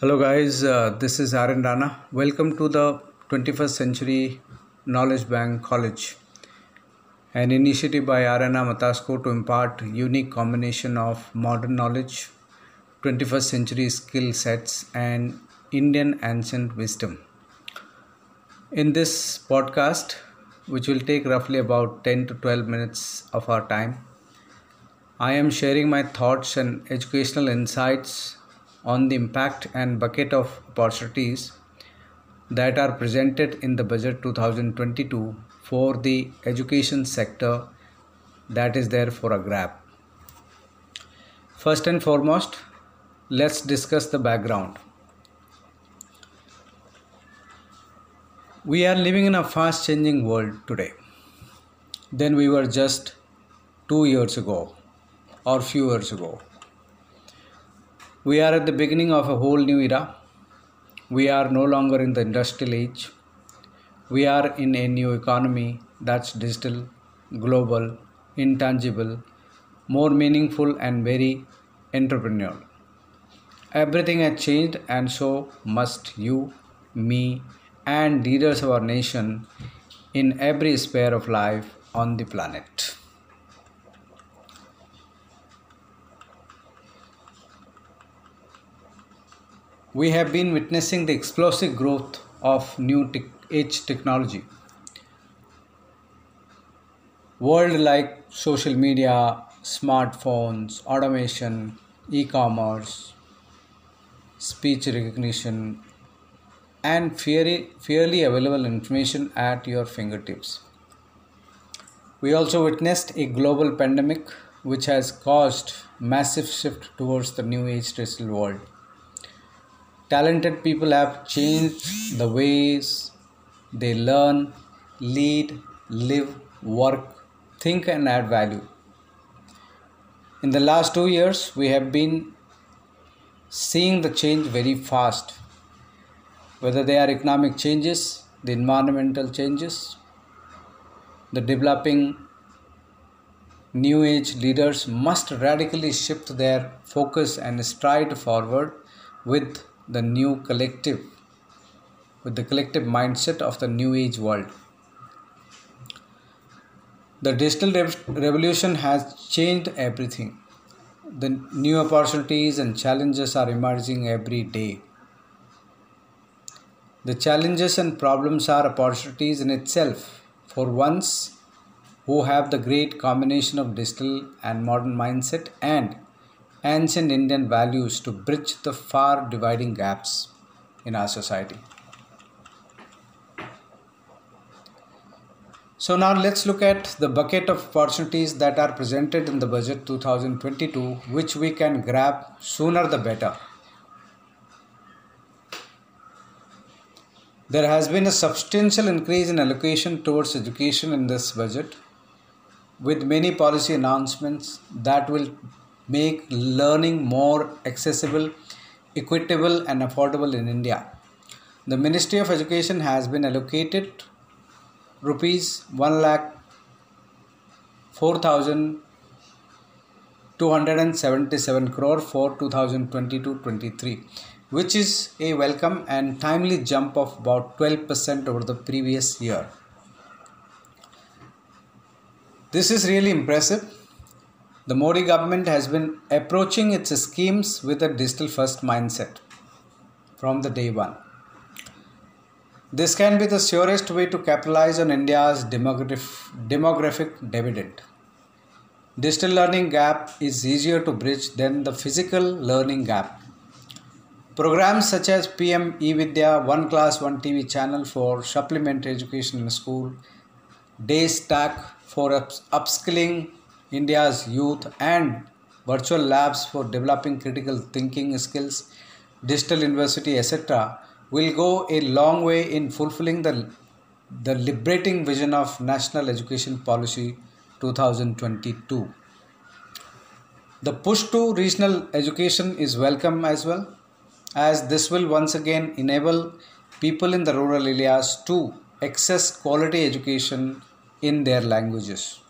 Hello, guys. Uh, this is Aaron Rana. Welcome to the 21st Century Knowledge Bank College, an initiative by Arena Matasco to impart unique combination of modern knowledge, 21st century skill sets, and Indian ancient wisdom. In this podcast, which will take roughly about 10 to 12 minutes of our time, I am sharing my thoughts and educational insights on the impact and bucket of opportunities that are presented in the budget 2022 for the education sector that is there for a grab. First and foremost, let's discuss the background. We are living in a fast changing world today than we were just two years ago or few years ago we are at the beginning of a whole new era. We are no longer in the industrial age. We are in a new economy that's digital, global, intangible, more meaningful, and very entrepreneurial. Everything has changed, and so must you, me, and leaders of our nation in every sphere of life on the planet. We have been witnessing the explosive growth of new age technology. World like social media, smartphones, automation, e-commerce, speech recognition, and fairly, fairly available information at your fingertips. We also witnessed a global pandemic which has caused massive shift towards the new age digital world talented people have changed the ways they learn, lead, live, work, think, and add value. In the last two years, we have been seeing the change very fast, whether they are economic changes, the environmental changes, the developing new age leaders must radically shift their focus and stride forward with the new collective, with the collective mindset of the new age world. The digital revolution has changed everything. The new opportunities and challenges are emerging every day. The challenges and problems are opportunities in itself for ones who have the great combination of digital and modern mindset and ancient Indian values to bridge the far dividing gaps in our society. So now let's look at the bucket of opportunities that are presented in the budget 2022 which we can grab sooner the better. There has been a substantial increase in allocation towards education in this budget with many policy announcements that will make learning more accessible, equitable, and affordable in India. The Ministry of Education has been allocated rupees 1 lakh 4277 crore for 2022-23 which is a welcome and timely jump of about 12% over the previous year this is really impressive the Modi government has been approaching its schemes with a digital first mindset from the day one. This can be the surest way to capitalize on India's demographic, demographic dividend. Digital learning gap is easier to bridge than the physical learning gap. Programs such as PM eVidya, One Class One TV channel for supplementary education in school, DESH-Stack for upskilling India's youth and virtual labs for developing critical thinking skills, digital university, etc., will go a long way in fulfilling the, the liberating vision of National Education Policy 2022. The push to regional education is welcome as well, as this will once again enable people in the rural areas to access quality education in their languages.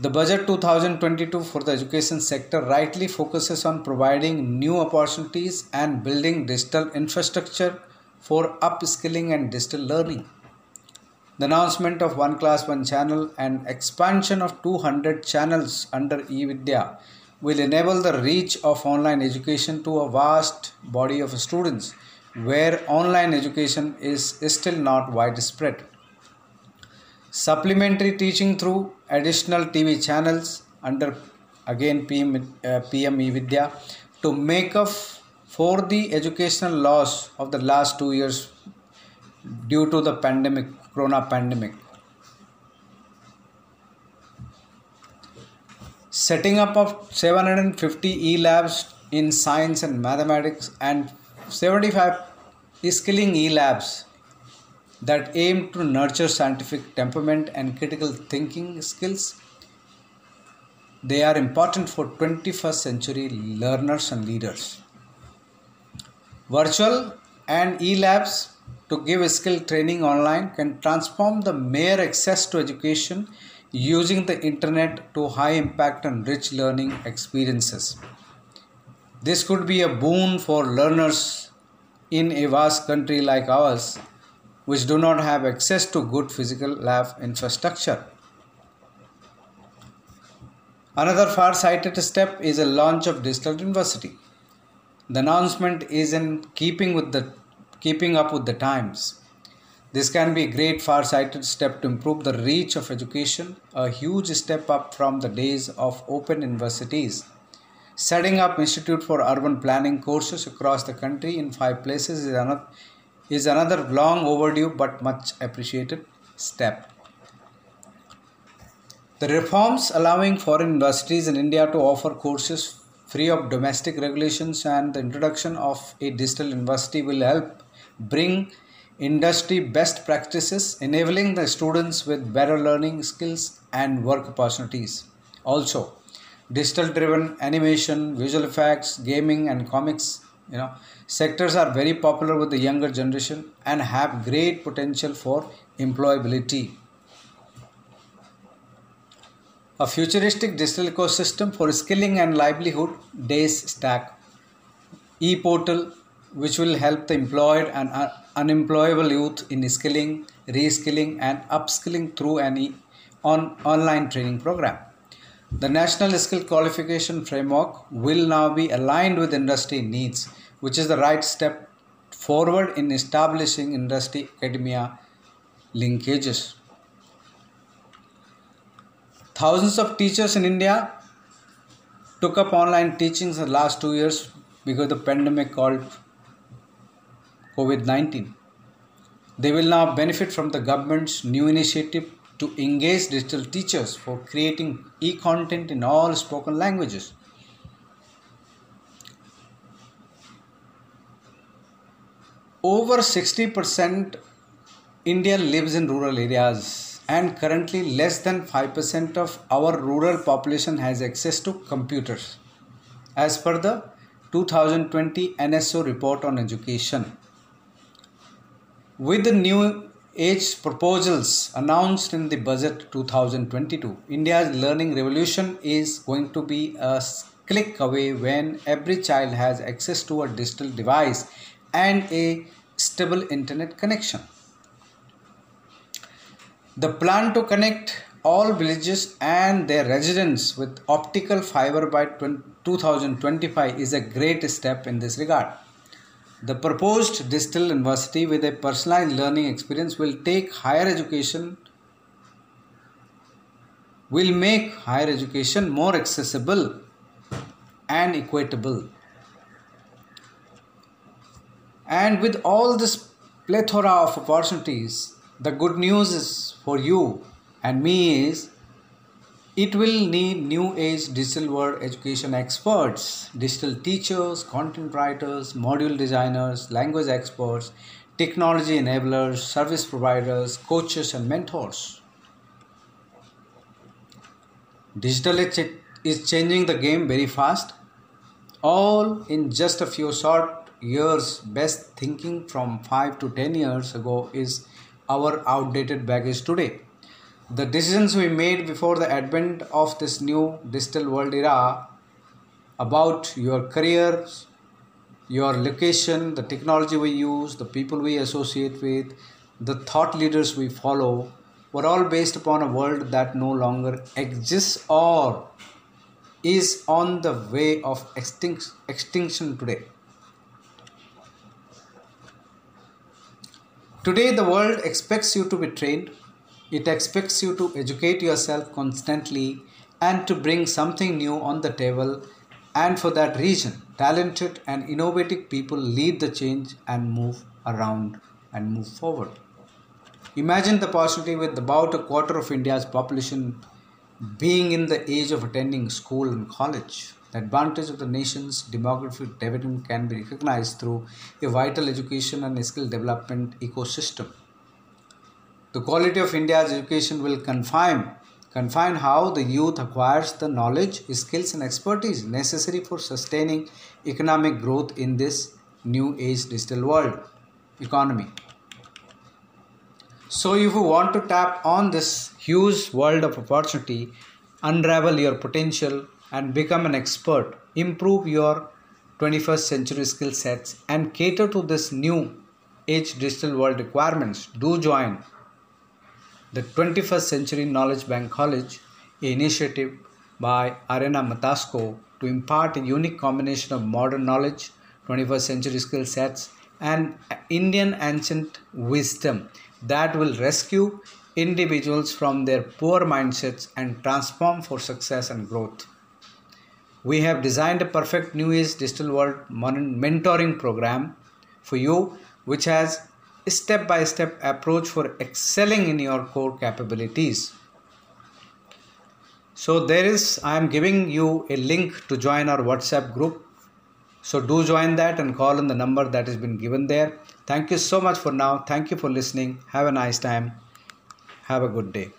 The budget 2022 for the education sector rightly focuses on providing new opportunities and building digital infrastructure for upskilling and digital learning. The announcement of One Class One channel and expansion of 200 channels under eVidya will enable the reach of online education to a vast body of students where online education is still not widespread. Supplementary teaching through additional TV channels under again PM, uh, PM eVidya to make up for the educational loss of the last two years due to the pandemic corona pandemic. Setting up of 750 e-labs in science and mathematics and 75 skilling e-labs that aim to nurture scientific temperament and critical thinking skills. They are important for 21st century learners and leaders. Virtual and e-labs to give skill training online can transform the mere access to education using the internet to high impact and rich learning experiences. This could be a boon for learners in a vast country like ours, which do not have access to good physical lab infrastructure. Another far sighted step is a launch of digital university. The announcement is in keeping with the keeping up with the times. This can be a great far sighted step to improve the reach of education, a huge step up from the days of open universities. Setting up Institute for Urban Planning courses across the country in five places is another, is another long overdue but much appreciated step. The reforms allowing foreign universities in India to offer courses free of domestic regulations and the introduction of a digital university will help bring industry best practices, enabling the students with better learning skills and work opportunities. Also, digital driven animation, visual effects, gaming, and comics you know sectors are very popular with the younger generation and have great potential for employability a futuristic digital ecosystem for skilling and livelihood days stack e-portal which will help the employed and unemployable youth in skilling, reskilling, and upskilling through an on online training program. The National Skill Qualification Framework will now be aligned with industry needs, which is the right step forward in establishing industry academia linkages. Thousands of teachers in India took up online teachings in the last two years because the pandemic called COVID 19. They will now benefit from the government's new initiative to engage digital teachers for creating e content in all spoken languages. Over 60% India lives in rural areas and currently less than 5% of our rural population has access to computers as per the 2020 NSO report on education. With the new age proposals announced in the budget 2022, India's learning revolution is going to be a click away when every child has access to a digital device and a stable internet connection. The plan to connect all villages and their residents with optical fiber by 2025 is a great step in this regard. The proposed digital university with a personalized learning experience will take higher education will make higher education more accessible and equitable. And with all this plethora of opportunities, the good news is for you and me is it will need new age digital world education experts, digital teachers, content writers, module designers, language experts, technology enablers, service providers, coaches, and mentors. Digital is changing the game very fast. All in just a few short years, best thinking from 5 to 10 years ago is our outdated baggage today. The decisions we made before the advent of this new digital world era about your careers, your location, the technology we use, the people we associate with, the thought leaders we follow were all based upon a world that no longer exists or is on the way of extinct, extinction today. Today, the world expects you to be trained, it expects you to educate yourself constantly and to bring something new on the table. And for that reason, talented and innovative people lead the change and move around and move forward. Imagine the possibility with about a quarter of India's population being in the age of attending school and college. The advantage of the nation's demographic development can be recognized through a vital education and skill development ecosystem. The quality of India's education will confine confine how the youth acquires the knowledge, skills, and expertise necessary for sustaining economic growth in this new age digital world economy. So, if you want to tap on this huge world of opportunity, unravel your potential, and become an expert, improve your 21st century skill sets, and cater to this new age digital world requirements, do join the 21st Century Knowledge Bank College, initiative by Arena Matasco to impart a unique combination of modern knowledge, 21st century skill sets, and Indian ancient wisdom that will rescue individuals from their poor mindsets and transform for success and growth. We have designed a perfect New Age Digital World mentoring program for you, which has step by step approach for excelling in your core capabilities. So, there is, I am giving you a link to join our WhatsApp group. So, do join that and call on the number that has been given there. Thank you so much for now. Thank you for listening. Have a nice time. Have a good day.